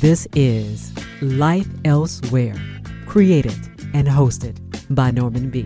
This is Life Elsewhere, created and hosted by Norman B.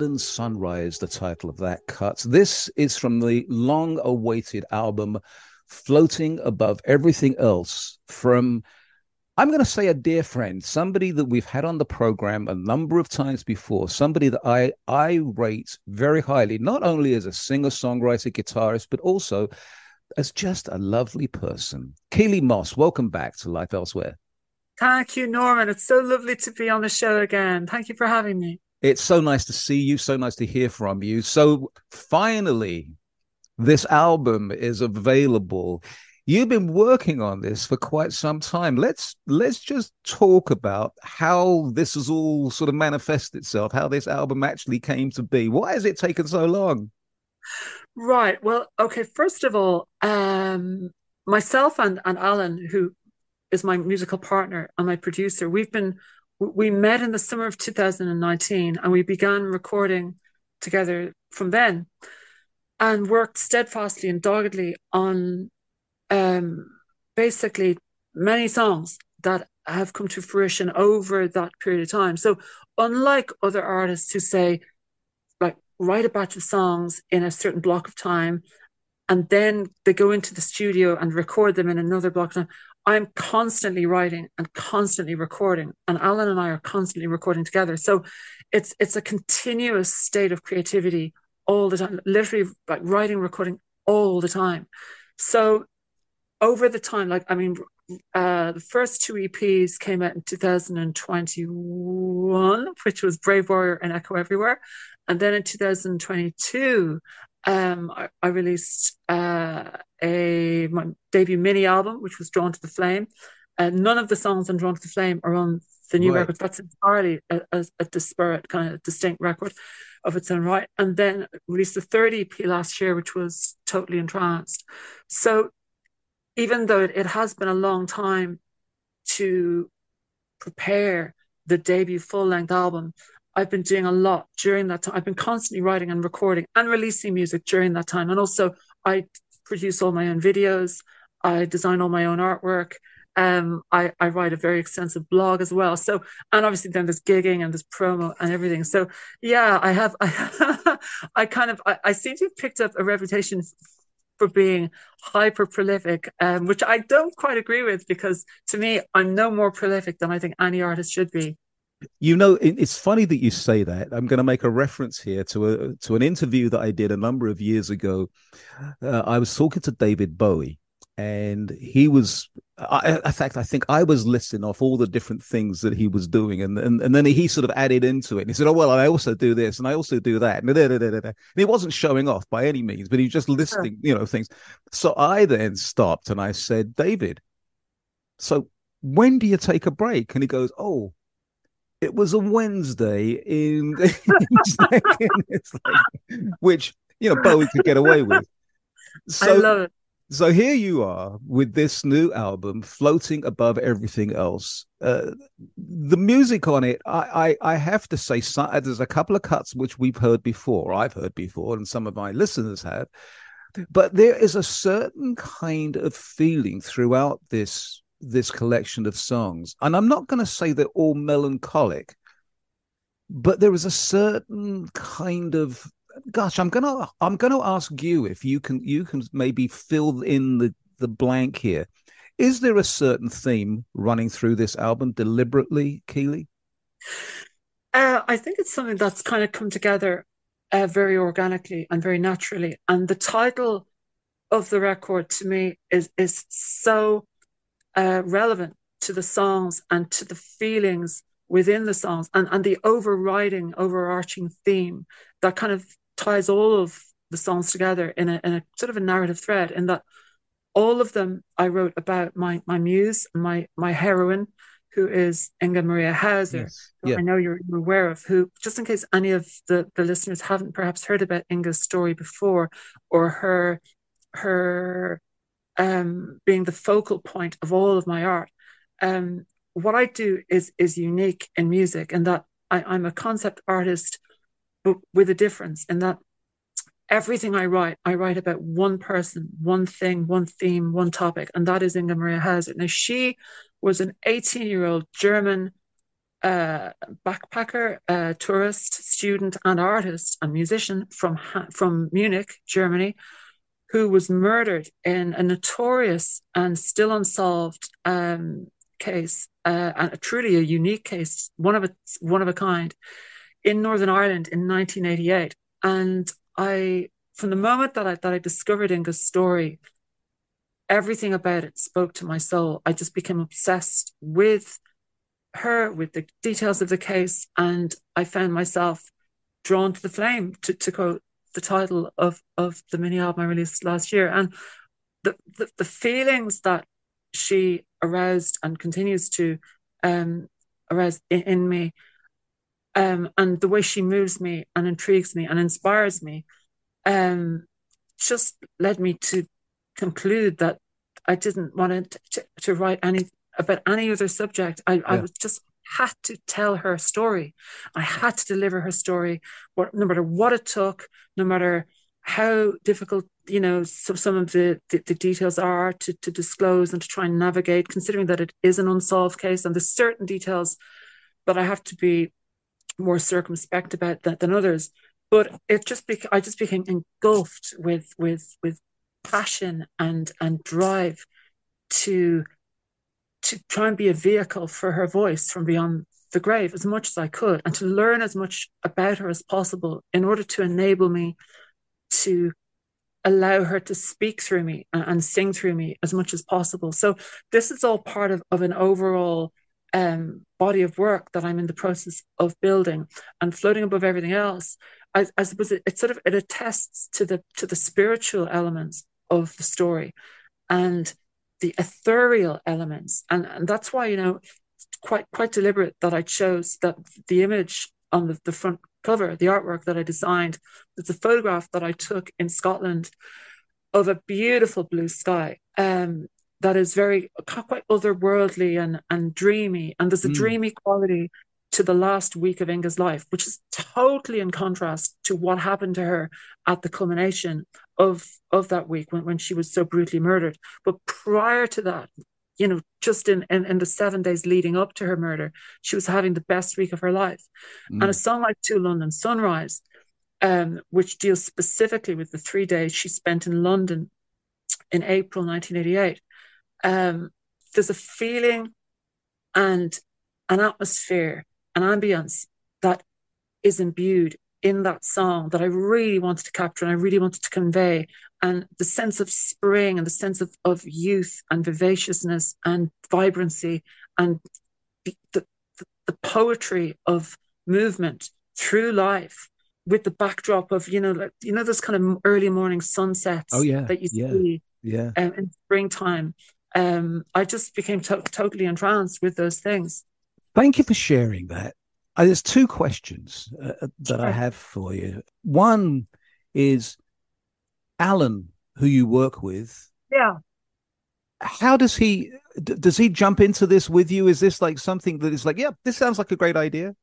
London Sunrise, the title of that cut. This is from the long awaited album Floating Above Everything Else from, I'm going to say, a dear friend, somebody that we've had on the program a number of times before, somebody that I, I rate very highly, not only as a singer, songwriter, guitarist, but also as just a lovely person. Keeley Moss, welcome back to Life Elsewhere. Thank you, Norman. It's so lovely to be on the show again. Thank you for having me. It's so nice to see you, so nice to hear from you. So finally, this album is available. You've been working on this for quite some time. Let's let's just talk about how this has all sort of manifested itself, how this album actually came to be. Why has it taken so long? Right. Well, okay, first of all, um myself and, and Alan, who is my musical partner and my producer, we've been we met in the summer of 2019 and we began recording together from then and worked steadfastly and doggedly on um, basically many songs that have come to fruition over that period of time. So, unlike other artists who say, like, write a batch of songs in a certain block of time, and then they go into the studio and record them in another block of time, I'm constantly writing and constantly recording, and Alan and I are constantly recording together. So it's it's a continuous state of creativity all the time, literally like writing, recording all the time. So over the time, like I mean, uh, the first two EPs came out in 2021, which was Brave Warrior and Echo Everywhere. And then in 2022, um, I, I, released uh, Uh, a my debut mini album, which was Drawn to the Flame. And none of the songs on Drawn to the Flame are on the new right. record. That's entirely a, a, a, disparate, kind of distinct record of its own right. And then released the third EP last year, which was Totally Entranced. So even though it, it has been a long time to prepare the debut full length album, I've been doing a lot during that time. I've been constantly writing and recording and releasing music during that time. And also, I produce all my own videos, I design all my own artwork. Um, I, I write a very extensive blog as well. So, and obviously then there's gigging and there's promo and everything. So, yeah, I have, I, I kind of, I, I seem to have picked up a reputation for being hyper prolific, um, which I don't quite agree with because to me, I'm no more prolific than I think any artist should be. You know, it's funny that you say that. I'm going to make a reference here to a to an interview that I did a number of years ago. Uh, I was talking to David Bowie, and he was I, in fact i think i was listing off all the different things that he was doing and, and and then he sort of added into it. And he said oh well i also do this and i also do that. And, he wasn't showing off by any means but he was just listing you know things. So i then stopped and i said david so when do you take a break? And he goes oh it was a wednesday in, like, which you know bowie could get away with so I love it so here you are with this new album floating above everything else. Uh, the music on it, I, I, I have to say, there's a couple of cuts which we've heard before, I've heard before, and some of my listeners have. But there is a certain kind of feeling throughout this this collection of songs, and I'm not going to say they're all melancholic, but there is a certain kind of gosh, I'm gonna I'm gonna ask you if you can you can maybe fill in the the blank here. Is there a certain theme running through this album deliberately, Keeley? Uh, I think it's something that's kind of come together uh, very organically and very naturally. And the title of the record to me is is so uh, relevant to the songs and to the feelings within the songs and, and the overriding, overarching theme that kind of ties all of the songs together in a, in a sort of a narrative thread in that all of them I wrote about my my muse, my my heroine, who is Inga Maria Hauser, yes. yeah. I know you're, you're, aware of, who, just in case any of the, the listeners haven't perhaps heard about Inga's story before, or her her um, being the focal point of all of my art. Um, what I do is is unique in music, and that I, I'm a concept artist but with a difference in that everything I write, I write about one person, one thing, one theme, one topic, and that is Inga Maria Hauser. Now, she was an 18 year old German uh, backpacker, uh, tourist, student, and artist and musician from from Munich, Germany, who was murdered in a notorious and still unsolved um, case, uh, and truly a unique case, one of a one of a kind, in Northern Ireland in 1988. And I, from the moment that I that I discovered Inga's story, everything about it spoke to my soul. I just became obsessed with her, with the details of the case, and I found myself drawn to the flame, to, to quote the title of of the mini album I released last year. And the the, the feelings that she aroused and continues to um, arouse in, in me um, and the way she moves me and intrigues me and inspires me um, just led me to conclude that I didn't want to, to write any about any other subject. I, yeah. I was just had to tell her story. I had to deliver her story, no matter what it took, no matter how difficult you know some, some of the, the, the details are to, to disclose and to try and navigate considering that it is an unsolved case and there's certain details that i have to be more circumspect about that than others. But it just bec- I just became engulfed with with with passion and and drive to to try and be a vehicle for her voice from beyond the grave as much as I could and to learn as much about her as possible in order to enable me to allow her to speak through me and, and, sing through me as much as possible. So this is all part of, of an overall um, body of work that I'm in the process of building and floating above everything else. I, I suppose it, it sort of it attests to the to the spiritual elements of the story and the ethereal elements, and, and that's why you know quite quite deliberate that I chose that the image on the, the front cover, the artwork that I designed, it's a photograph that I took in Scotland of a beautiful blue sky. Um, that is very quite otherworldly and and dreamy, and there's a mm. dreamy quality to the last week of Inga's life, which is totally in contrast to what happened to her at the culmination of of that week when, when she was so brutally murdered. But prior to that, you know, just in, in, in the seven days leading up to her murder, she was having the best week of her life. Mm. And a song like To London Sunrise, um, which deals specifically with the three days she spent in London in April 1988, um, there's a feeling and an atmosphere, an ambience that is imbued in that song that I really wanted to capture and I really wanted to convey. And the sense of spring and the sense of, of youth and vivaciousness and vibrancy and the, the, the poetry of movement through life with the backdrop of, you know, like, you know, those kind of early morning sunsets oh, yeah. that you yeah. see yeah. Um, in springtime. Um, I just became to- totally entranced with those things. Thank you for sharing that. Uh, there's two questions uh, uh, that sure. I have for you. One is Alan, who you work with. Yeah. How does he? D- does he jump into this with you? Is this like something that is like, yeah, this sounds like a great idea?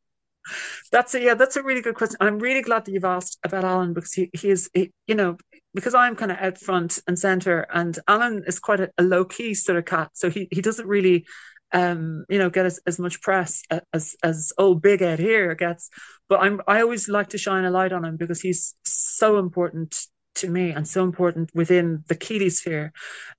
That's a yeah, that's a really good question. I'm really glad that you've asked about Alan because he he is he, you know because I'm kind of out front and center, and Alan is quite a, a low key sort of cat, so he he doesn't really um, you know, get as, as much press as as old Big Ed here gets. But I'm I always like to shine a light on him because he's so important to me and so important within the Keeley sphere.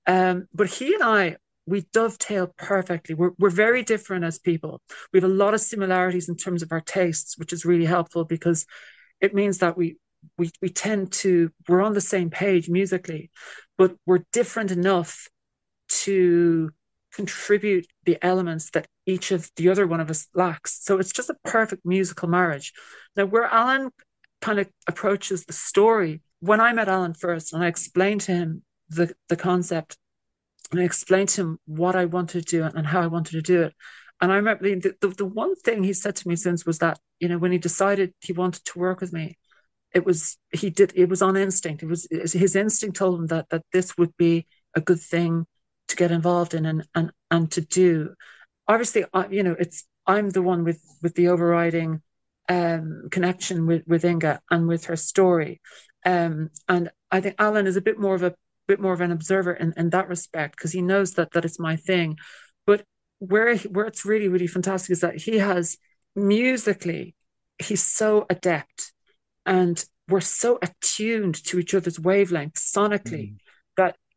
Um, but he and I we dovetail perfectly. We're we're very different as people. We have a lot of similarities in terms of our tastes, which is really helpful because it means that we we we tend to we're on the same page musically, but we're different enough to contribute the elements that each of the other one of us lacks. So it's just a perfect musical marriage. Now, where Alan kind of approaches the story, when I met Alan first and I explained to him the, the concept and I explained to him what I wanted to do and how I wanted to do it. And I remember the, the, the one thing he said to me since was that, you know, when he decided he wanted to work with me, it was, he did, it was on instinct. It was, his instinct told him that, that this would be a good thing to get involved in and and and to do. Obviously, I, you know, it's I'm the one with with the overriding um, connection with with Inga and with her story, um, and I think Alan is a bit more of a bit more of an observer in, in that respect because he knows that that it's my thing. But where where it's really really fantastic is that he has musically he's so adept and we're so attuned to each other's wavelengths sonically mm.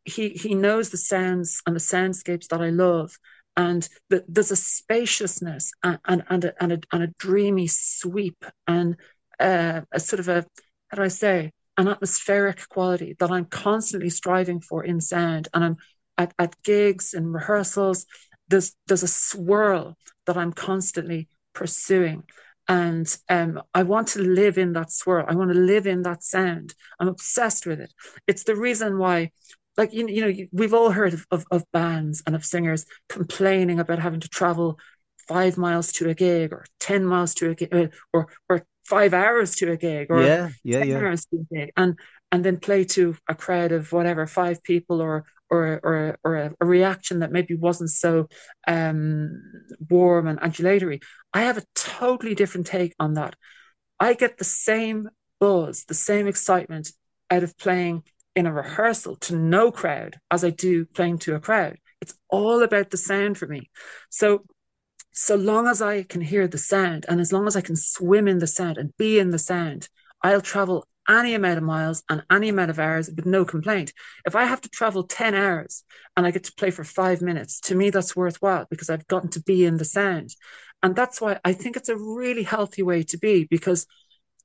He he knows the sounds and the soundscapes that I love, and the, there's a spaciousness and and and a, and a, and a dreamy sweep and uh, a sort of a how do I say an atmospheric quality that I'm constantly striving for in sound, and I'm at, at gigs and rehearsals. There's there's a swirl that I'm constantly pursuing and um, I want to live in that swirl. I want to live in that sound. I'm obsessed with it. It's the reason why like you, you know we've all heard of, of, of, bands and of singers complaining about having to travel five miles to a gig or 10 miles to a gig uh, or or five hours to a gig or yeah yeah yeah. hours to a gig and and then play to a crowd of whatever five people or or or, or a, a reaction that maybe wasn't so um, warm and adulatory i have a totally different take on that. I get the same buzz the same excitement out of playing in a rehearsal to no crowd as I do playing to a crowd. It's all about the sound for me. So, so long as I can hear the sound and as long as I can swim in the sound and be in the sound, I'll travel any amount of miles and any amount of hours with no complaint. If I have to travel 10 hours and I get to play for five minutes, to me, that's worthwhile because I've gotten to be in the sound. And that's why I think it's a really healthy way to be because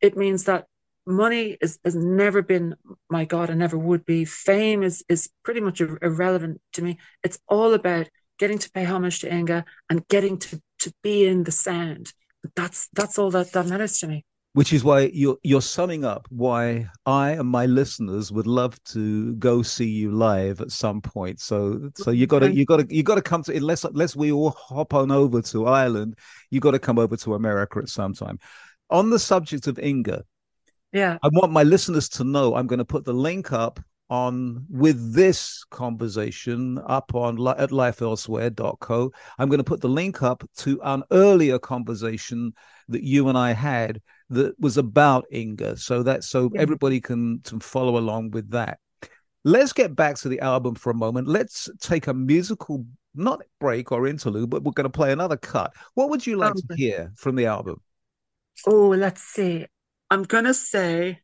it means that money is, has never been my god and never would be fame is is pretty much irrelevant to me it's all about getting to pay homage to inga and getting to to be in the sound that's that's all that that matters to me which is why you're you're summing up why I and my listeners would love to go see you live at some point. So so you got to you got to you got to come to unless unless we all hop on over to Ireland, you got to come over to America at some time. On the subject of Inga, yeah, I want my listeners to know I'm going to put the link up on with this conversation up on at lifeelsewhere.co. I'm going to put the link up to an earlier conversation that you and I had that was about Inga, so that so yeah. everybody can, can follow along with that. Let's get back to the album for a moment. Let's take a musical not break or interlude, but we're going to play another cut. What would you like um, to hear from the album? Oh, let's see. I'm going to say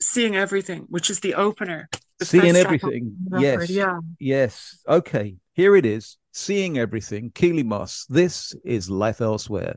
Seeing Everything, which is the opener. The Seeing Everything. Yes. Yeah. Yes. Okay. Here it is. Seeing Everything. Keeley Moss. This is Life Elsewhere.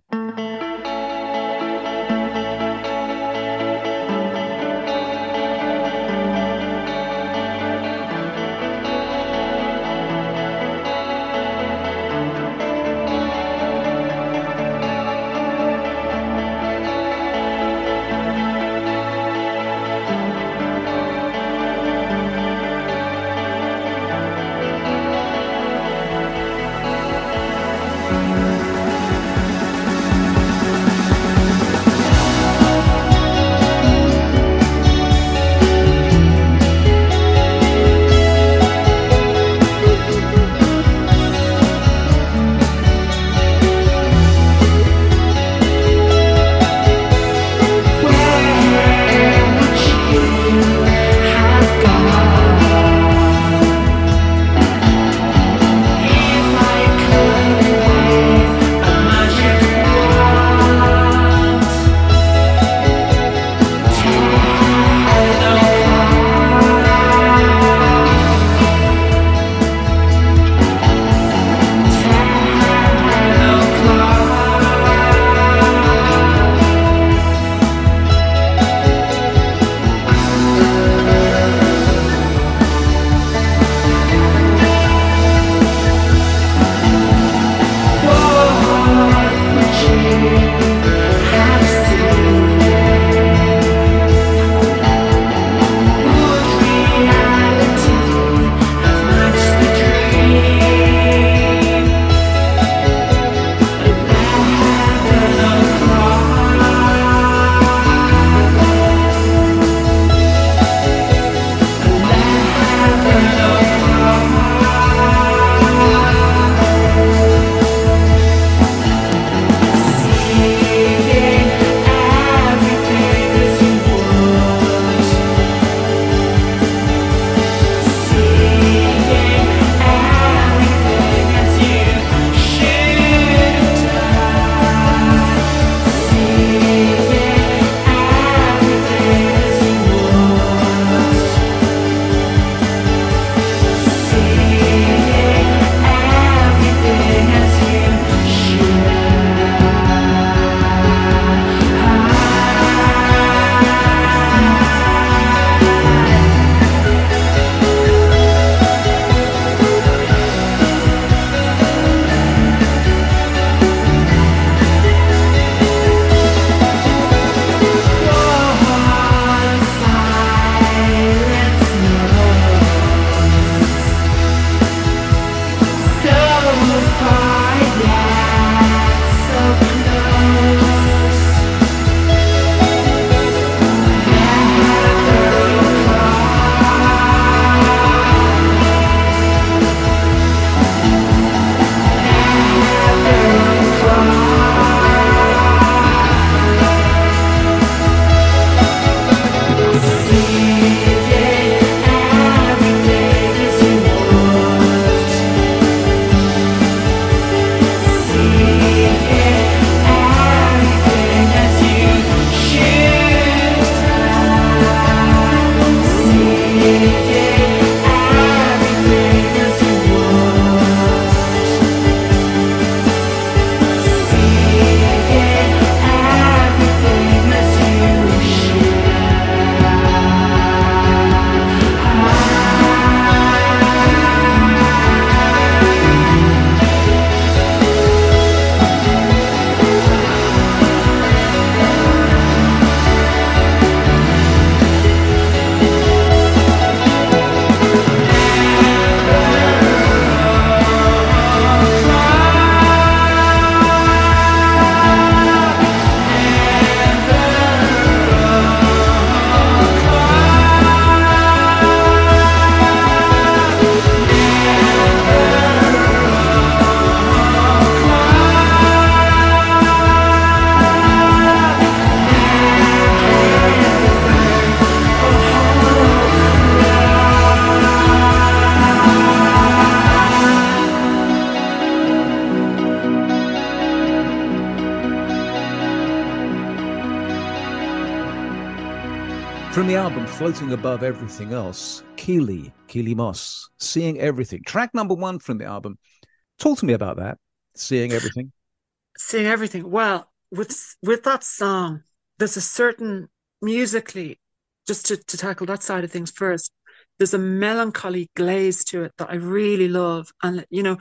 Floating Above Everything Else, Keeley, Keeley Moss, Seeing Everything. Track number one from the album. Talk to me about that. Seeing Everything. Seeing Everything. Well, with with that song, there's a certain musically, just to, to tackle that side of things first, there's a melancholy glaze to it that I really love. And you know,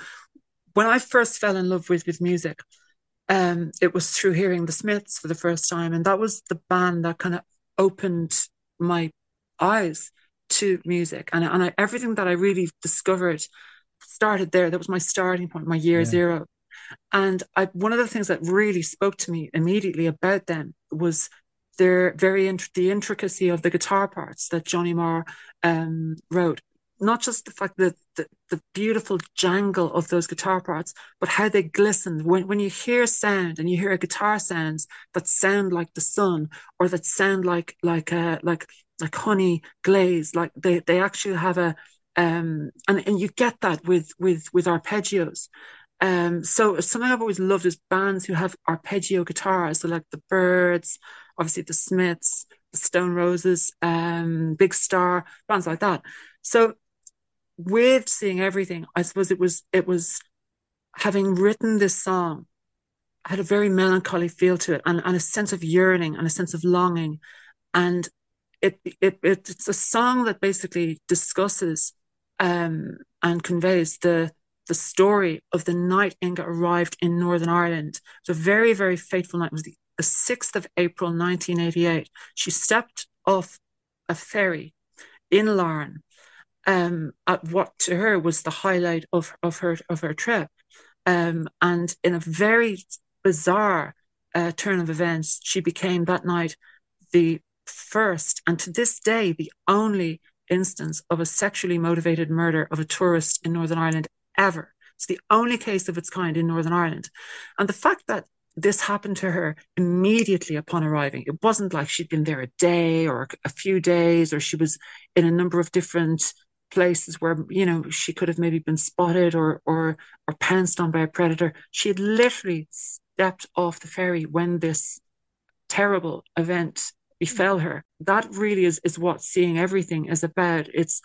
when I first fell in love with with music, um, it was through hearing the Smiths for the first time, and that was the band that kind of opened my eyes to music and, and I, everything that I really discovered started there. That was my starting point, my year yeah. zero. And I, one of the things that really spoke to me immediately about them was their very int- the intricacy of the guitar parts that Johnny Marr um, wrote. Not just the fact that the, the beautiful jangle of those guitar parts, but how they glistened. When when you hear sound and you hear a guitar sounds that sound like the sun or that sound like like uh, like like honey glaze, like they they actually have a um and and you get that with with with arpeggios um, so something I've always loved is bands who have arpeggio guitars, so like the Byrds obviously the Smiths, the Stone Roses, um, Big Star, bands like that. So with seeing everything, I suppose it was it was having written this song, had a very melancholy feel to it and, and a sense of yearning and a sense of longing. And it, it, it it's a song that basically discusses um, and conveys the the story of the night Inga arrived in Northern Ireland. A very, very fateful night. Was the, the 6th of April, 1988. She stepped off a ferry in Larne um, at what to her was the highlight of, of her of her trip. Um, and in a very bizarre uh, turn of events, she became that night the first and to this day the only instance of a sexually motivated murder of a tourist in Northern Ireland ever. It's the only case of its kind in Northern Ireland. And the fact that this happened to her immediately upon arriving. It wasn't like she'd been there a day or a few days, or she was in a number of different places where you know she could have maybe been spotted or or or pounced on by a predator. She had literally stepped off the ferry when this terrible event befell her. That really is is what seeing everything is about. It's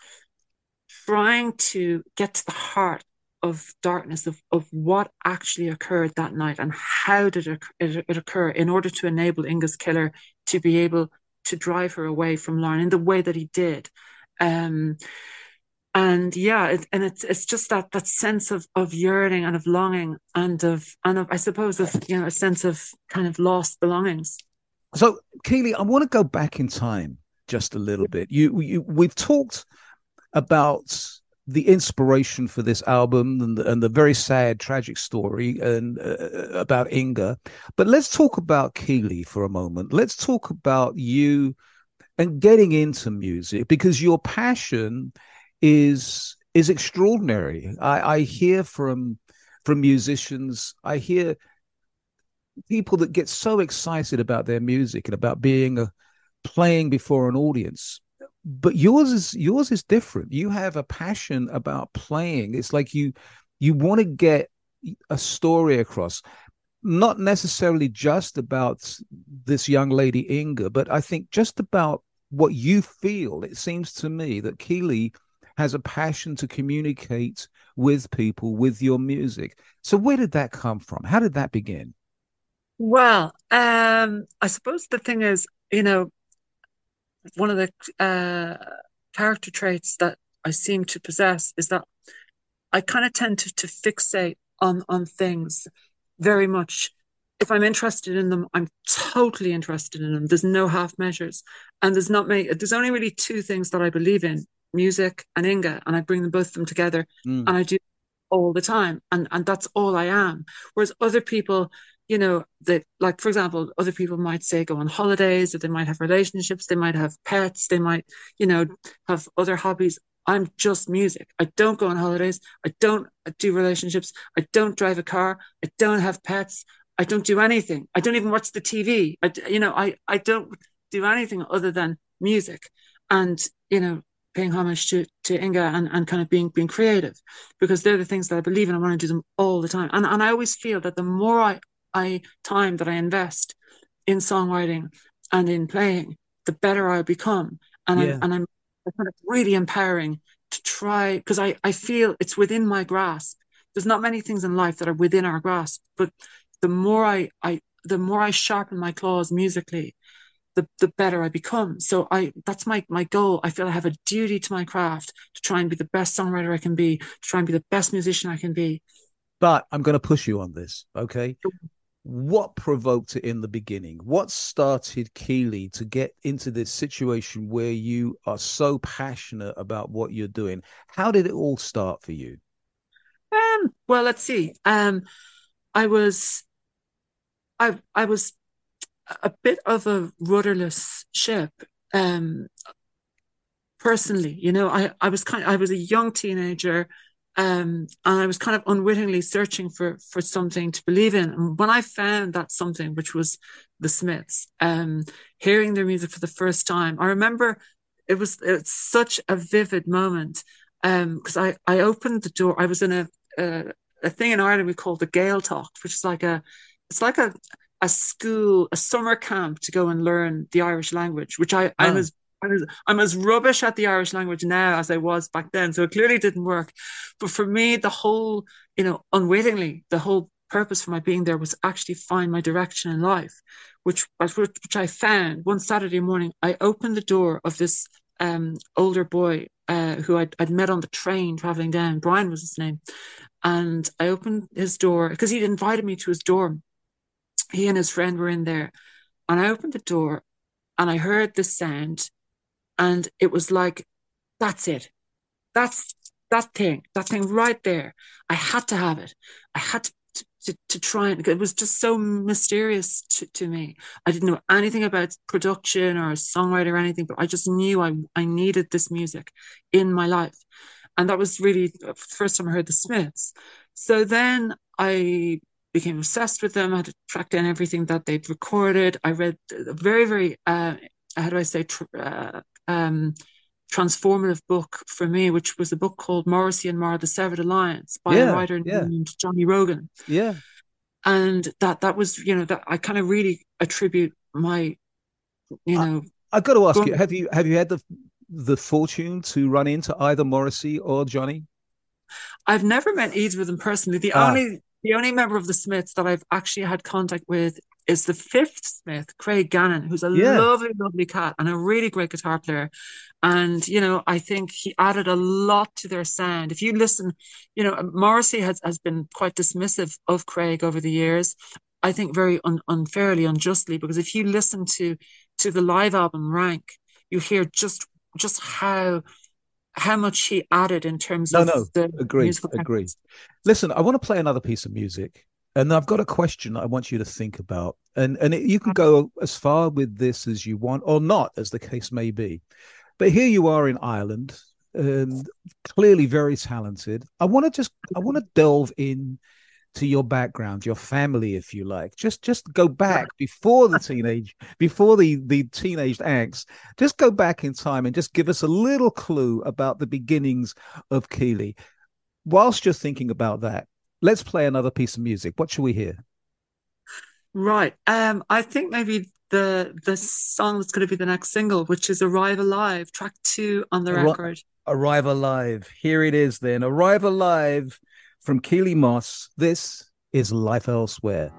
trying to get to the heart of darkness of, of what actually occurred that night and how did it, it, occur in order to enable Inga's killer to be able to drive her away from Larne in the way that he did. Um, and yeah, it, and it's it's just that that sense of of yearning and of longing and of and of I suppose of you know a sense of kind of lost belongings. So Keeley, I want to go back in time just a little bit. You, you we've talked about the inspiration for this album and the, and the very sad, tragic story and uh, about Inga. But let's talk about Keeley for a moment. Let's talk about you and getting into music because your passion is is extraordinary. I, I hear from from musicians. I hear people that get so excited about their music and about being a playing before an audience. But yours is yours is different. You have a passion about playing. It's like you you want to get a story across. Not necessarily just about this young lady inga but i think just about what you feel. It seems to me that keeley has a passion to communicate with people with your music. So where did that come from? How did that begin well um i suppose the thing is you know one of the uh, character traits that I seem to possess is that I kind of tend to, to fixate on on things very much. If I'm interested in them, I'm totally interested in them. There's no half measures, and there's not many. There's only really two things that I believe in: music and Inga, and I bring them both of them together, mm. and I do all the time, and and that's all I am. Whereas other people you know, that like for example, other people might say go on holidays, or they might have relationships, they might have pets, they might, you know, have other hobbies. I'm just music. I don't go on holidays. I don't do relationships. I don't drive a car. I don't have pets. I don't do anything. I don't even watch the TV. I, you know, I, I don't do anything other than music and, you know, paying homage to, to Inga and, and kind of being, being creative because they're the things that I believe in. I want to do them all the time. And, and I always feel that the more I I time that I invest in songwriting and in playing, the better I'll become. And yeah. I'm and I'm kind of really empowering to try because I, I feel it's within my grasp. There's not many things in life that are within our grasp, but the more I, I the more I sharpen my claws musically, the the better I become. So I that's my my goal. I feel I have a duty to my craft to try and be the best songwriter I can be, to try and be the best musician I can be. But I'm going to push you on this, okay? What provoked it in the beginning? What started Keeley to get into this situation where you are so passionate about what you're doing? How did it all start for you? Um, well, let's see. Um, I was, I, I was a bit of a rudderless ship. Um, personally, you know, I, I was kind, I was a young teenager, um, and I was kind of unwittingly searching for for something to believe in. And when I found that something, which was the Smiths, um, hearing their music for the first time, I remember it was it's such a vivid moment because um, I I opened the door. I was in a, a a thing in Ireland we call the Gaeltacht, which is like a it's like a a school, a summer camp to go and learn the Irish language, which I, oh. I'm as I'm as rubbish at the Irish language now as I was back then. So it clearly didn't work. But for me, the whole, you know, unwittingly, the whole purpose for my being there was actually find my direction in life, which which I found one Saturday morning. I opened the door of this um, older boy uh, who I'd, I'd met on the train traveling down. Brian was his name, and I opened his door because he'd invited me to his dorm he and his friend were in there. And I opened the door and I heard this sound. And it was like, that's it. That's that thing, that thing right there. I had to have it. I had to to, to try and it was just so mysterious to, to me. I didn't know anything about production or a songwriter or anything, but I just knew I I needed this music in my life. And that was really the first time I heard the Smiths. So then I became obsessed with them. I had to track down everything that they'd recorded. I read a very, very, uh, how do I say, tr- uh, um, transformative book for me, which was a book called Morrissey and Marr: The Severed Alliance by yeah, a writer yeah. named Johnny Rogan. Yeah. And that that was, you know, that I kind of really attribute my, you know. I, have got to ask you: Have you have you had the the fortune to run into either Morrissey or Johnny? I've never met either of them personally. The ah. only the only member of the Smiths that I've actually had contact with is the fifth Smith, Craig Gannon, who's a yeah. lovely, lovely cat and a really great guitar player. And, you know, I think he added a lot to their sound. If you listen, you know, Morrissey has, has been quite dismissive of Craig over the years. I think very un- unfairly, unjustly, because if you listen to to the live album Rank, you hear just just how how much he added in terms no, of no, the agree, agree. Listen, I want to play another piece of music, and I've got a question I want you to think about, and and it, you can go as far with this as you want, or not, as the case may be. But here you are in Ireland, and clearly very talented. I want to just I want to mm-hmm. delve in to your background, your family, if you like. Just just go back before the teenage, before the the teenage angst. Just go back in time and just give us a little clue about the beginnings of Keeley. Whilst you're thinking about that, let's play another piece of music. What should we hear? Right. Um, I think maybe the the song that's going to be the next single, which is "Arrive Alive," track two on the Arri- record. Arrive Alive. Here it is. Then Arrive Alive from Keeley Moss, this is Life Elsewhere.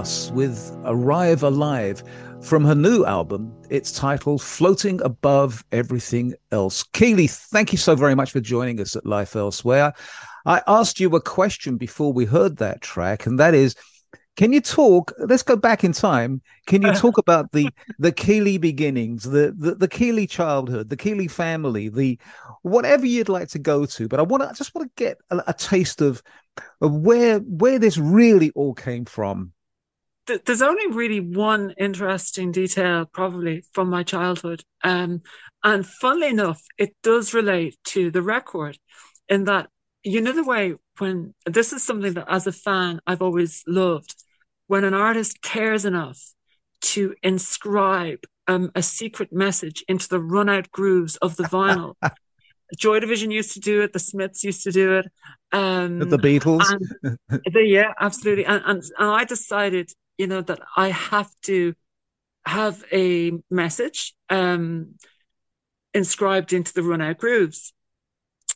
With Arrive Alive from her new album. It's titled Floating Above Everything Else. Keeley, thank you so very much for joining us at Life Elsewhere. I asked you a question before we heard that track, and that is can you talk? Let's go back in time. Can you talk about the the Keeley beginnings, the, the the Keeley childhood, the Keeley family, the whatever you'd like to go to? But I want to, I just want to get a, a taste of, of where where this really all came from. There's only really one interesting detail, probably from my childhood, um, and funnily enough, it does relate to the record, in that you know the way when this is something that as a fan I've always loved when an artist cares enough to inscribe um, a secret message into the run out grooves of the vinyl. Joy Division used to do it. The Smiths used to do it. Um, the Beatles. the, yeah, absolutely. And, and, and I decided, you know, that I have to have a message um, inscribed into the run out grooves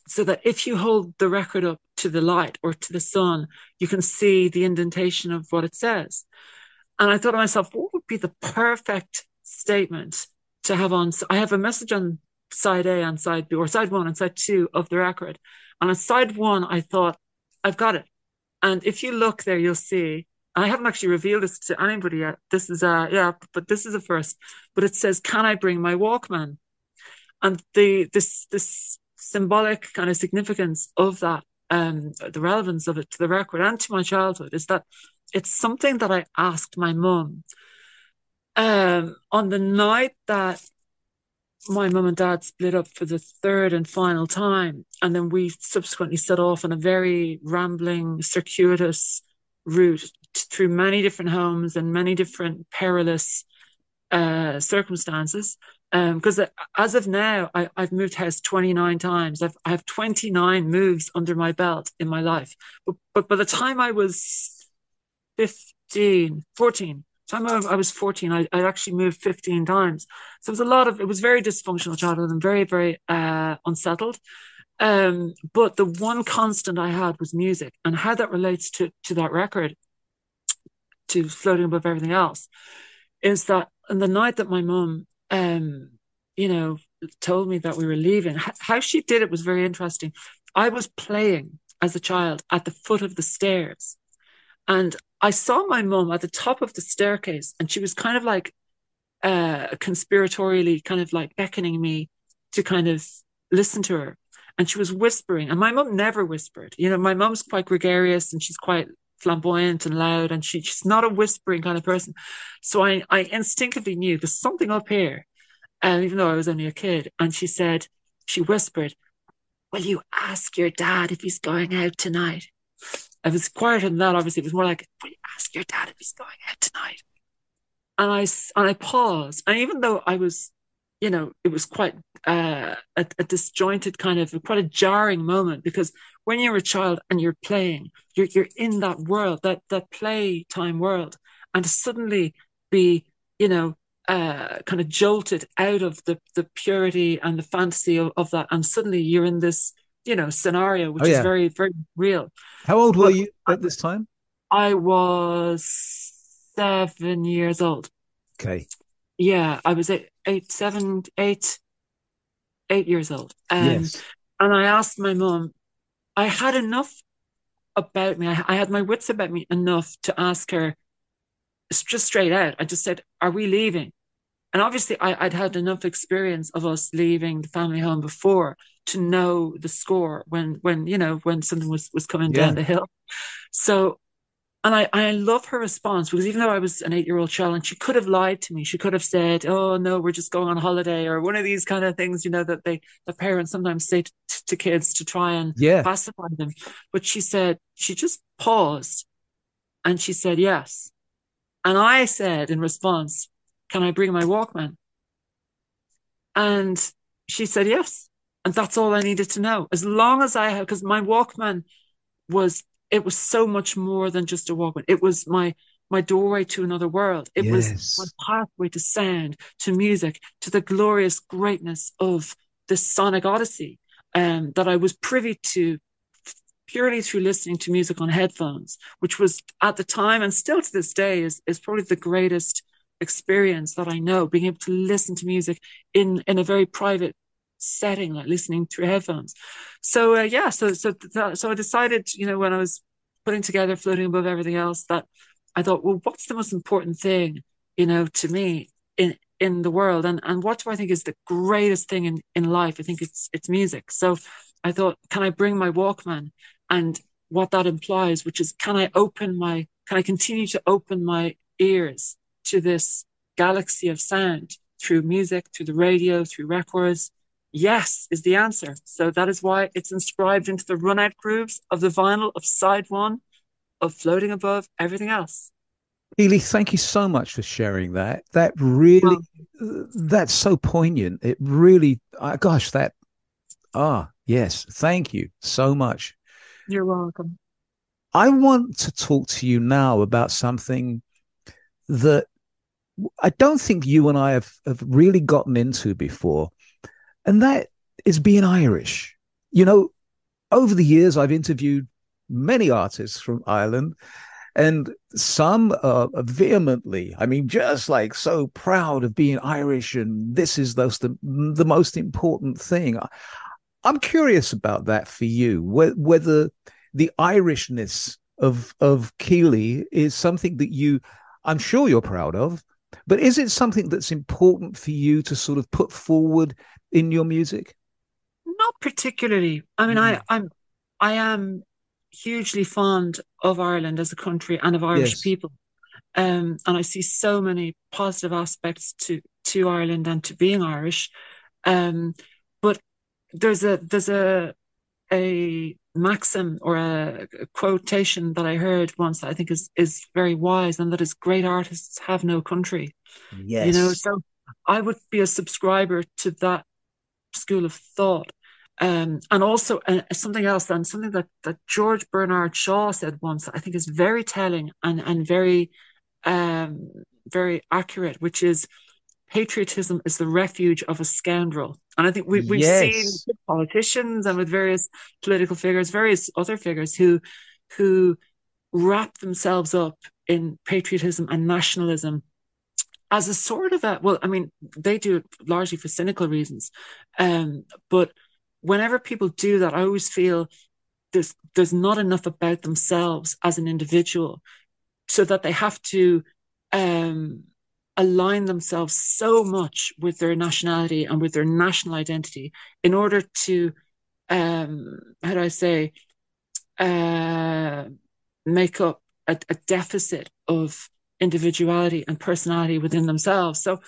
so that if you hold the record up to the light or to the sun, you can see the indentation of what it says. And I thought to myself, what would be the perfect statement to have on? So I have a message on side A and side B, or side one and side two of the record. And on side one, I thought, I've got it. And if you look there, you'll see. I haven't actually revealed this to anybody yet. This is a yeah, but this is a first. But it says, "Can I bring my Walkman?" And the this this symbolic kind of significance of that, um, the relevance of it to the record and to my childhood is that it's something that I asked my mum um, on the night that my mum and dad split up for the third and final time. And then we subsequently set off on a very rambling, circuitous route through many different homes and many different perilous uh, circumstances because um, as of now, I, have moved house 29 times. I've, I have 29 moves under my belt in my life. But, but by the time I was 15, 14, time I, was 14, I, I actually moved 15 times. So it was a lot of, it was very dysfunctional childhood and very, very uh, unsettled. Um, but the one constant I had was music and how that relates to, to that record, to floating above everything else, is that on the night that my mum um, you know, told me that we were leaving. How she did it was very interesting. I was playing as a child at the foot of the stairs, and I saw my mum at the top of the staircase, and she was kind of like uh, conspiratorially, kind of like beckoning me to kind of listen to her. And she was whispering, and my mum never whispered. You know, my mum's quite gregarious and she's quite flamboyant and loud, and she, she's not a whispering kind of person. So I, I instinctively knew there's something up here, and even though I was only a kid. And she said, she whispered, "Will you ask your dad if he's going out tonight?" I was quieter than that. Obviously, it was more like, "Will you ask your dad if he's going out tonight?" And I and I paused, and even though I was you know, it was quite uh, a, a, disjointed kind of quite a jarring moment because when you're a child and you're playing, you're you're in that world, that that playtime world, and to suddenly be, you know, uh, kind of jolted out of the the purity and the fantasy of, of that, and suddenly you're in this, you know, scenario which oh, yeah. is very very real. How old were but you at this time? I was seven years old. Okay. Yeah, I was eight, eight, seven, eight, eight years old. Um, yes. And I asked my mom, I had enough about me. I, I, had my wits about me enough to ask her just straight out. I just said, Are we leaving? And obviously, I, would had enough experience of us leaving the family home before to know the score when, when you know, when something was was coming yeah. down the hill. So and I, I love her response because even though I was an eight year old child and she could have lied to me, she could have said, Oh no, we're just going on holiday or one of these kind of things, you know, that they, the parents sometimes say to, to kids to try and yeah. pacify them. But she said, she just paused and she said, yes. And I said in response, can I bring my Walkman? And she said, yes. And that's all I needed to know. As long as I had, because my Walkman was it was so much more than just a Walkman. It was my my doorway to another world. It yes. was my pathway to sound, to music, to the glorious greatness of the sonic odyssey um, that I was privy to purely through listening to music on headphones, which was at the time and still to this day is, is probably the greatest experience that I know, being able to listen to music in, in a very private setting, like listening through headphones. So, uh, yeah, so, so, so I decided, you know, when I was putting together Floating Above Everything Else, that I thought, well, what's the most important thing, you know, to me in, in the world? And and what do I think is the greatest thing in in life? I think it's it's music. So I thought can I bring my Walkman and what that implies which is can I open my can I continue to open my ears to this galaxy of sound through music through the radio through records yes is the answer so that is why it's inscribed into the run out grooves of the vinyl of side one of floating above everything else Keeley, thank you so much for sharing that. That really, that's so poignant. It really, uh, gosh, that, ah, yes, thank you so much. You're welcome. I want to talk to you now about something that I don't think you and I have, have really gotten into before, and that is being Irish. You know, over the years, I've interviewed many artists from Ireland and some uh, vehemently i mean just like so proud of being irish and this is the, the most important thing i'm curious about that for you whether the irishness of of keeley is something that you i'm sure you're proud of but is it something that's important for you to sort of put forward in your music not particularly i mean mm. i i'm i am hugely fond of Ireland as a country and of Irish yes. people. Um, and I see so many positive aspects to to Ireland and to being Irish. Um, but there's a there's a a maxim or a, a, quotation that I heard once that I think is is very wise, and that is great artists have no country. Yes, you know. So I would be a subscriber to that school of thought. Um, and also uh, something else, then something that, that George Bernard Shaw said once, I think is very telling and and very um, very accurate, which is patriotism is the refuge of a scoundrel. And I think we, we've yes. seen politicians and with various political figures, various other figures who who wrap themselves up in patriotism and nationalism as a sort of a well, I mean, they do it largely for cynical reasons, um, but whenever people do that, I always feel there's there's not enough about themselves as an individual, so that they have to um, align themselves so much with their nationality and with their national identity in order to um, how do I say uh, make up a, a deficit of individuality and personality within themselves. So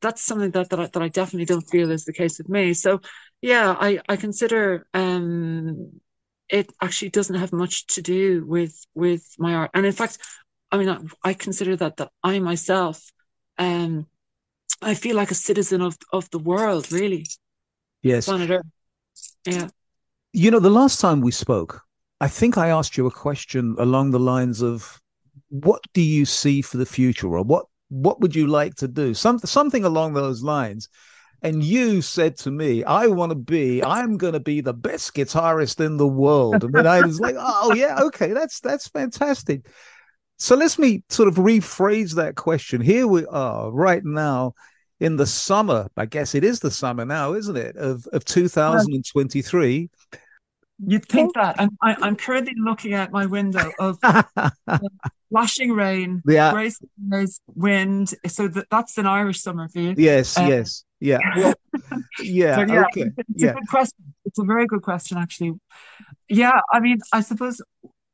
that's something that that I, that I definitely don't feel is the case with me. So yeah, I I consider um it actually doesn't have much to do with with my art, and in fact, I mean I, I consider that that I myself um I feel like a citizen of of the world, really. Yes. Planet Earth. Yeah. You know, the last time we spoke, I think I asked you a question along the lines of what do you see for the future or what what would you like to do? Some, something along those lines. And you said to me, I want to be, I'm going to be the best guitarist in the world. And then I was like, oh, yeah, okay, that's, that's fantastic. So let's me sort of rephrase that question. Here we are right now in the summer. I guess it is the summer now, isn't it? Of, of 2023. You'd think that. I'm, I, am i am currently looking out my window of flashing rain, yeah. gray skies, wind. So that, that's an Irish summer for you. Yes, um, yes, yeah, well, yeah. yeah, okay. It's, it's yeah. a good question. It's a very good question, actually. Yeah, I mean, I suppose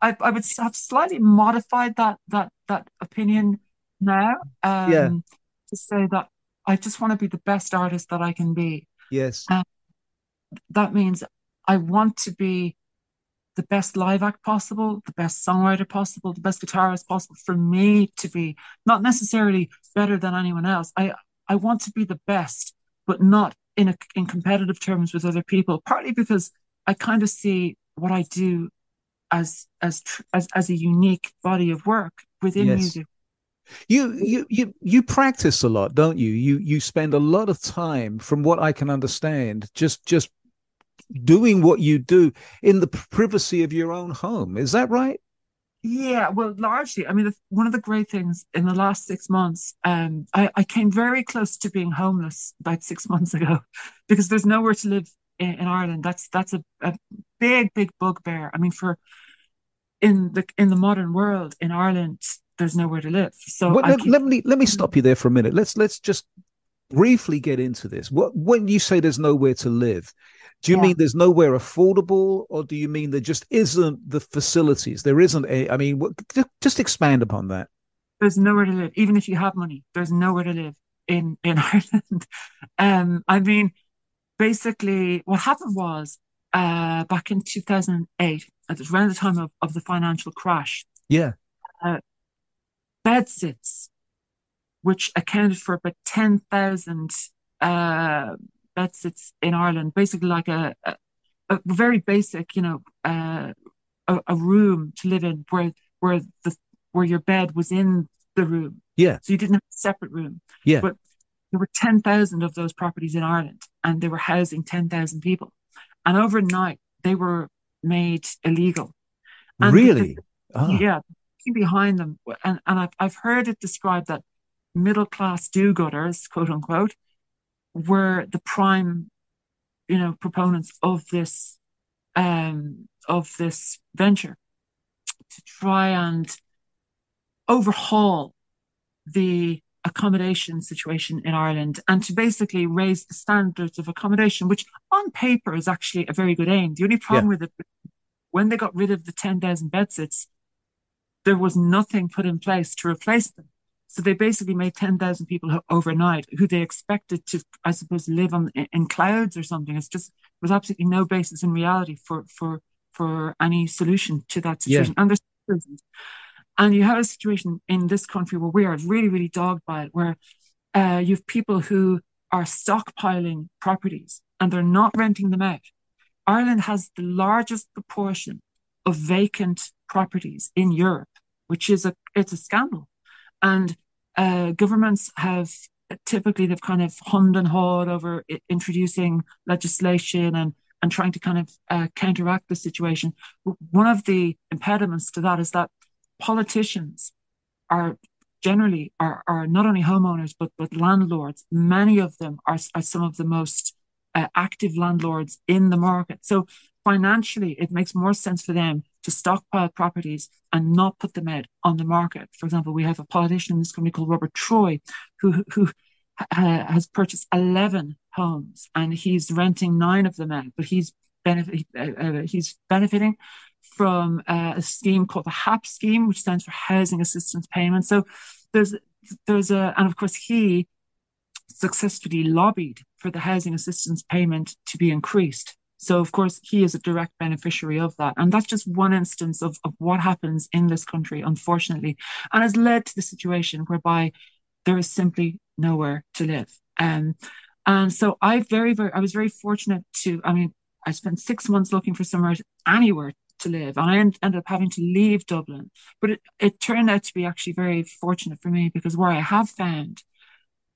I, I would have slightly modified that that that opinion now. Um, yeah. To say that I just want to be the best artist that I can be. Yes. And that means I want to be the best live act possible, the best songwriter possible, the best guitarist possible for me to be not necessarily better than anyone else. I I want to be the best, but not in a, in competitive terms with other people. Partly because I kind of see what I do as as as as a unique body of work within yes. music. You you you you practice a lot, don't you? You you spend a lot of time, from what I can understand, just just doing what you do in the privacy of your own home. Is that right? Yeah, well, largely. I mean, one of the great things in the last six months, um, I, I came very close to being homeless about six months ago because there's nowhere to live in, in Ireland. That's that's a, a big, big bugbear. I mean, for in the in the modern world in Ireland, there's nowhere to live. So well, let, keep... let, me let me stop you there for a minute. Let's let's just briefly get into this. What when you say there's nowhere to live, do you yeah. mean there's nowhere affordable, or do you mean there just isn't the facilities? There isn't a. I mean, what, just expand upon that. There's nowhere to live, even if you have money. There's nowhere to live in in Ireland. Um, I mean, basically, what happened was uh, back in 2008, at around the time of, of the financial crash. Yeah. Uh, bed sits, which accounted for about 10,000 uh, bed sits in Ireland, basically like a, a, a very basic, you know, uh, a, a, room to live in where, where the, where your bed was in the room. Yeah. So you didn't have a separate room. Yeah. But there were 10,000 of those properties in Ireland and they were housing 10,000 people. And overnight, they were made illegal. And really? The, oh. Yeah, behind them, and and I've I've heard it described that middle class do-gooders, quote unquote, were the prime, you know, proponents of this um of this venture to try and overhaul the accommodation situation in Ireland and to basically raise the standards of accommodation, which on paper is actually a very good aim. The only problem yeah. with it, when they got rid of the 10,000 bedsits, there was nothing put in place to replace them. So they basically made 10,000 people overnight who they expected to, I suppose, live on in clouds or something. It's just, there was absolutely no basis in reality for, for, for any solution to that situation. Yeah. And there's and you have a situation in this country where we are really, really dogged by it, where uh, you have people who are stockpiling properties and they're not renting them out. Ireland has the largest proportion of vacant properties in Europe, which is a it's a scandal. And uh, governments have typically they've kind of hummed and hawed over introducing legislation and and trying to kind of uh, counteract the situation. One of the impediments to that is that politicians are generally are, are not only homeowners but but landlords. Many of them are, are some of the most uh, active landlords in the market. So financially, it makes more sense for them to stockpile properties and not put them out on the market. For example, we have a politician in this company called Robert Troy, who who uh, has purchased eleven homes and he's renting nine of them out, but he's benefit uh, uh, he's benefiting from uh, a scheme called the HAP scheme, which stands for Housing Assistance Payment. So there's there's a and of course he successfully lobbied for the housing assistance payment to be increased. So of course he is a direct beneficiary of that. And that's just one instance of, of what happens in this country, unfortunately, and has led to the situation whereby there is simply nowhere to live. Um, and so I very, very, I was very fortunate to, I mean, I spent six months looking for somewhere anywhere to live. And I ended up having to leave Dublin. But it, it turned out to be actually very fortunate for me because where I have found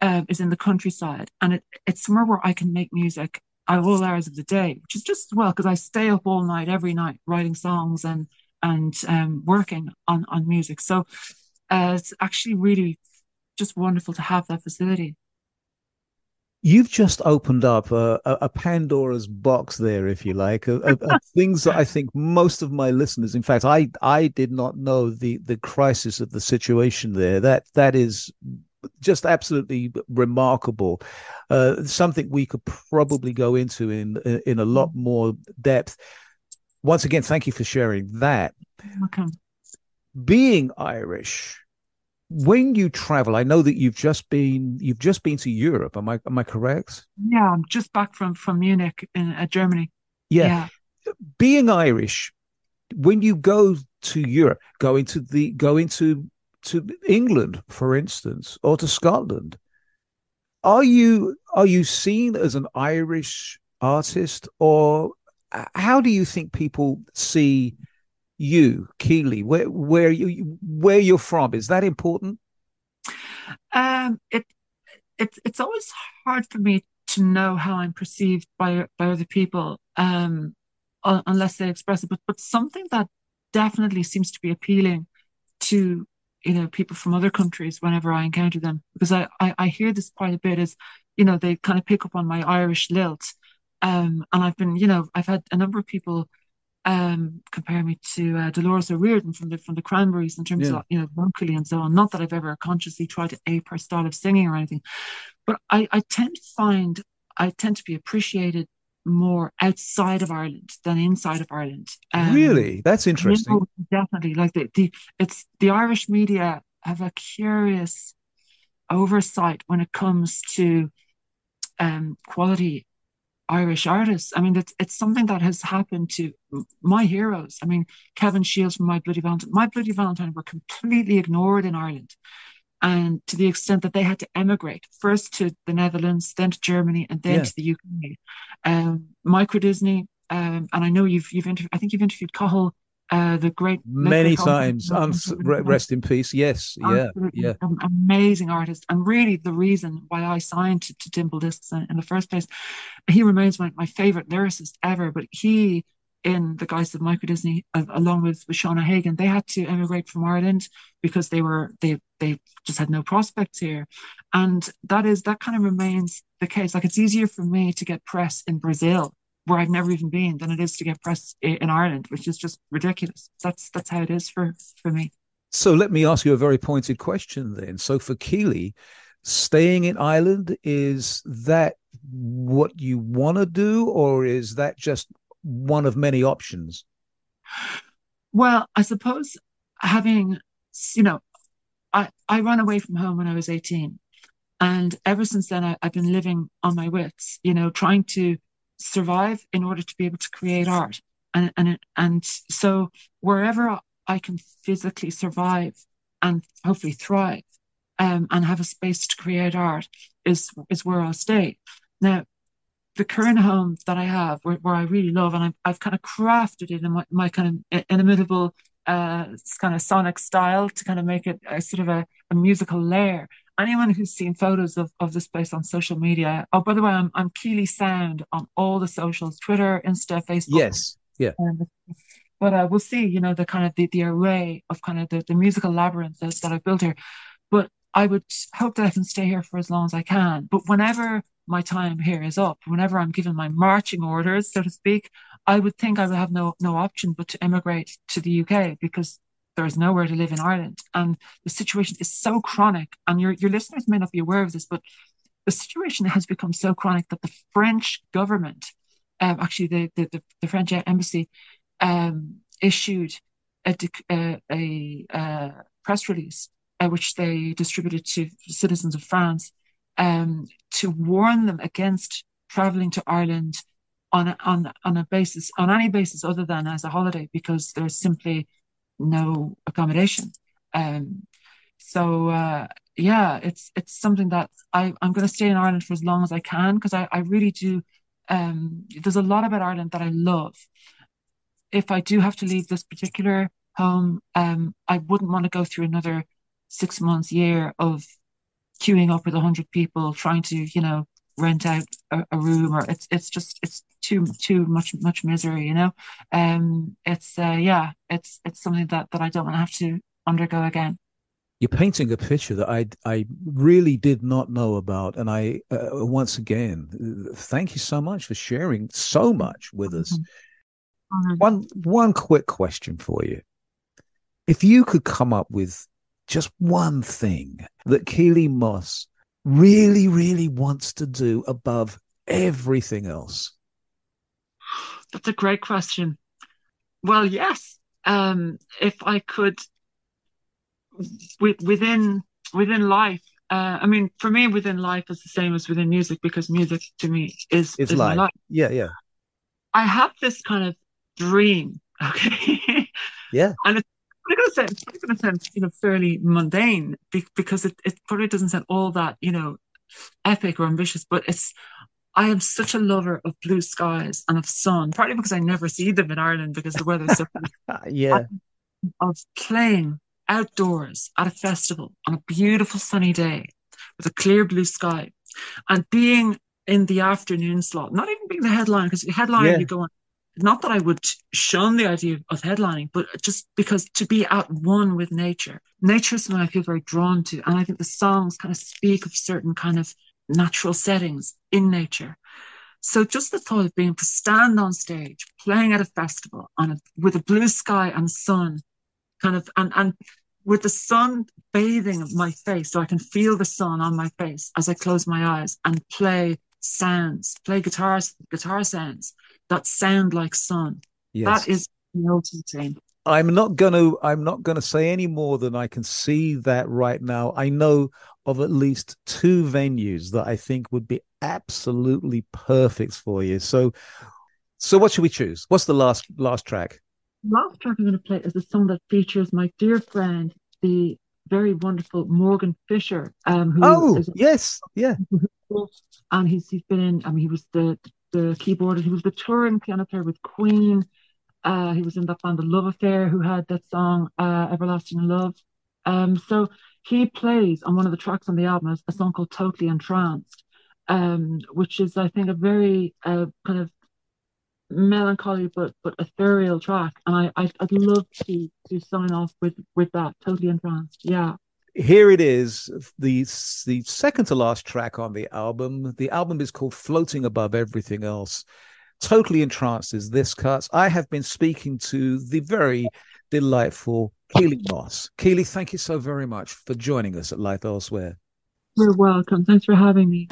uh, is in the countryside. And it, it's somewhere where I can make music at all hours of the day, which is just well because I stay up all night every night writing songs and and um, working on on music. So uh, it's actually really just wonderful to have that facility. You've just opened up a, a, Pandora's box there, if you like, of, things that I think most of my listeners, in fact, I I did not know the the crisis of the situation there. That that is just absolutely remarkable. Uh, something we could probably go into in in a lot more depth. Once again, thank you for sharing that. Welcome. Being Irish, when you travel, I know that you've just been you've just been to Europe. Am I am I correct? Yeah, I'm just back from from Munich in uh, Germany. Yeah. yeah. Being Irish, when you go to Europe, go into the go into to England, for instance, or to Scotland, are you are you seen as an Irish artist, or how do you think people see you, Keeley, where where you where you're from. Is that important? Um, it it it's always hard for me to know how I'm perceived by by other people. um, unless they express it. But but something that definitely seems to be appealing to you know people from other countries whenever I encounter them because I, I, I hear this quite a bit is you know they kind of pick up on my Irish lilt um, and I've been you know I've had a number of people um, compare me to uh, Dolores O'Riordan from the from the Cranberries in terms yeah. of you know vocally and so on. Not that I've ever consciously tried to ape her style of singing or anything, but I, I tend to find I tend to be appreciated more outside of Ireland than inside of Ireland. Um, really, that's interesting. You know, definitely, like the, the it's the Irish media have a curious oversight when it comes to um, quality Irish artists. I mean, it's it's something that has happened to my heroes. I mean, Kevin Shields from My Bloody Valentine. My Bloody Valentine were completely ignored in Ireland, and to the extent that they had to emigrate first to the Netherlands, then to Germany, and then yeah. to the UK. Um, Micro Disney, um, and I know you've you've inter- I think you've interviewed Cathal uh, the great many times. Um, rest in peace. Yes, yeah, yeah. amazing artist, and really the reason why I signed to, to Dimple Discs in, the first place. He remains my, my favorite lyricist ever. But he, in the guise of Micro Disney, uh, along with, with Sean O'Hagan, they had to emigrate from Ireland because they were they they just had no prospects here, and that is that kind of remains the case. Like it's easier for me to get press in Brazil where I've never even been than it is to get press in Ireland, which is just ridiculous. That's that's how it is for for me. So let me ask you a very pointed question then. So for Keeley, staying in Ireland is that what you want to do, or is that just one of many options? Well, I suppose having you know, I I ran away from home when I was eighteen, and ever since then I, I've been living on my wits. You know, trying to survive in order to be able to create art. And, and, and so wherever I can physically survive and hopefully thrive um, and have a space to create art is, is where I'll stay. Now, the current home that I have, where, where I really love, and I've, I've kind of crafted it in my, my kind of inimitable uh, kind of sonic style to kind of make it a sort of a, a musical layer anyone who's seen photos of, of this place on social media. Oh, by the way, I'm I'm Keeley Sound on all the socials, Twitter, Insta, Facebook. Yes. Yeah. Um, but uh, we'll see, you know, the kind of the, the array of kind of the, the musical labyrinth that, that I've built here. But I would hope that I can stay here for as long as I can. But whenever my time here is up, whenever I'm given my marching orders, so to speak, I would think I would have no no option but to emigrate to the UK because there is nowhere to live in Ireland. And the situation is so chronic, and your, your listeners may not be aware of this, but the situation has become so chronic that the French government, um, actually the, the, the, French embassy, um, issued a, a, a, a press release uh, which they distributed to citizens of France um, to warn them against traveling to Ireland on on on a basis on any basis other than as a holiday because there's simply no accommodation. Um, so uh, yeah, it's it's something that I I'm going to stay in Ireland for as long as I can because I I really do. Um, there's a lot about Ireland that I love. If I do have to leave this particular home, um, I wouldn't want to go through another six months, year of queuing up with a hundred people trying to, you know, rent out a, a, room or it's it's just it's too too much much misery you know um it's uh yeah it's it's something that that i don't want to have to undergo again you're painting a picture that i i really did not know about and i uh, once again thank you so much for sharing so much with us mm-hmm. one one quick question for you if you could come up with just one thing that keeley moss really, really wants to do above everything else? That's a great question. Well, yes. Um, if I could, with, within within life, uh, I mean, for me, within life is the same as within music because music to me is it's is life. life. Yeah, yeah. I have this kind of dream. Okay. Yeah. and it's I'm going to say it's probably going to sound you know fairly mundane because it, it probably doesn't sound all that you know epic or ambitious, but it's I am such a lover of blue skies and of sun, partly because I never see them in Ireland because the weather's so yeah. Of playing outdoors at a festival on a beautiful sunny day with a clear blue sky and being in the afternoon slot, not even being the headline, because headline yeah. you go on. Not that I would shun the idea of headlining, but just because to be at one with nature. Nature is something I feel very drawn to. And I think the songs kind of speak of certain kind of natural settings in nature. So just the thought of being to stand on stage, playing at a festival on a, with a blue sky and sun, kind of, and, and with the sun bathing my face, so I can feel the sun on my face as I close my eyes and play sounds, play guitar guitar sounds that sound like sun. Yes. That is the ultimate thing. I'm not gonna I'm not gonna say any more than I can see that right now. I know of at least two venues that I think would be absolutely perfect for you. So so what should we choose? What's the last last track? Last track I'm gonna play is a song that features my dear friend, the very wonderful Morgan Fisher. Um, oh yes, yeah. and he's he's been in. I mean, he was the the keyboarder. He was the touring piano player with Queen. Uh, he was in that band, The Love Affair, who had that song uh, "Everlasting Love." Um, so he plays on one of the tracks on the album a, a song called "Totally Entranced," um, which is, I think, a very uh, kind of melancholy but but ethereal track. And I, I would love to to sign off with with that "Totally Entranced." Yeah here it is the the second to last track on the album the album is called floating above everything else totally entranced is this cut. I have been speaking to the very delightful keeley moss. Keeley thank you so very much for joining us at life elsewhere. You're welcome. Thanks for having me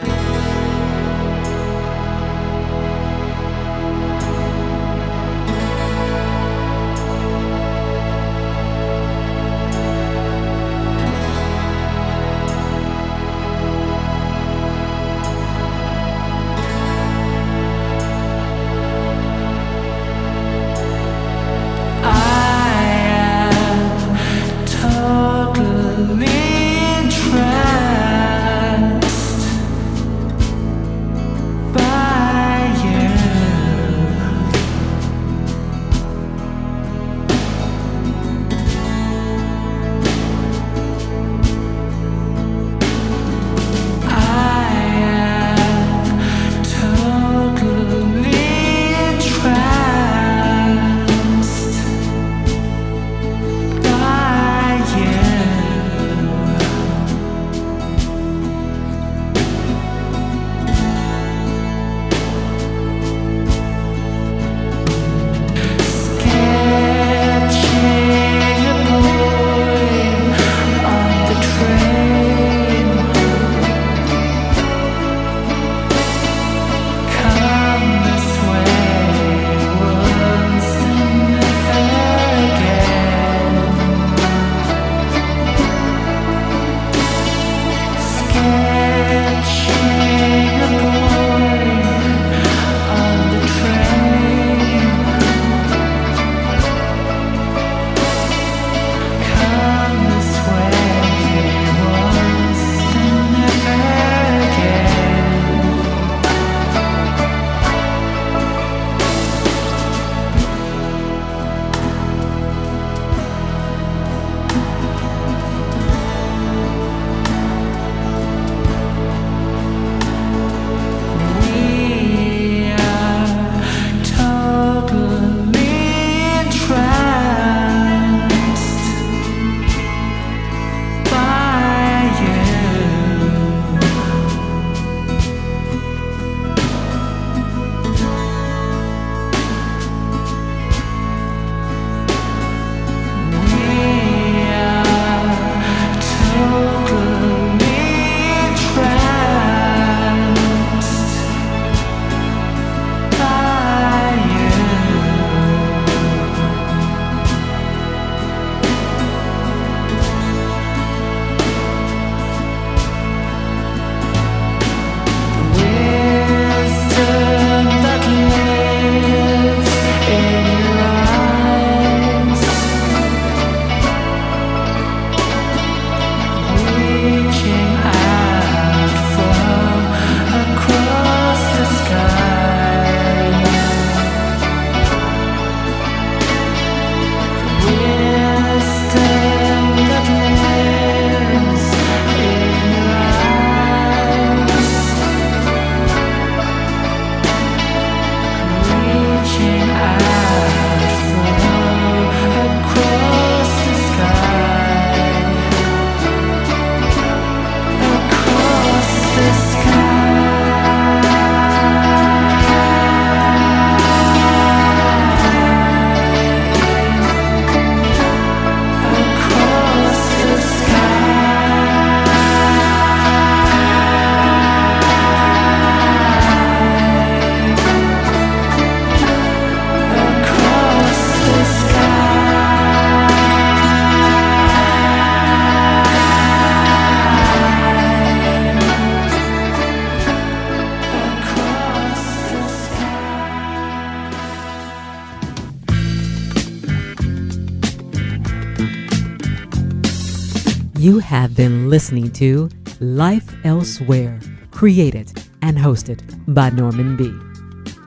have been listening to Life Elsewhere, created and hosted by Norman B.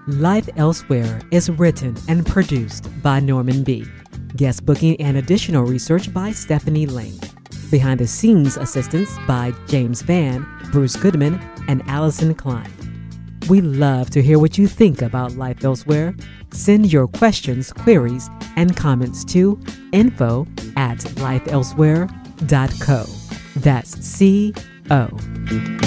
Life Elsewhere is written and produced by Norman B. Guest booking and additional research by Stephanie Larne. Behind the scenes assistance by James Van, Bruce Goodman, and Allison Klein. We love to hear what you think about Life Elsewhere. Send your questions, queries, and comments to info at lifeelsewhere.co. That's C O.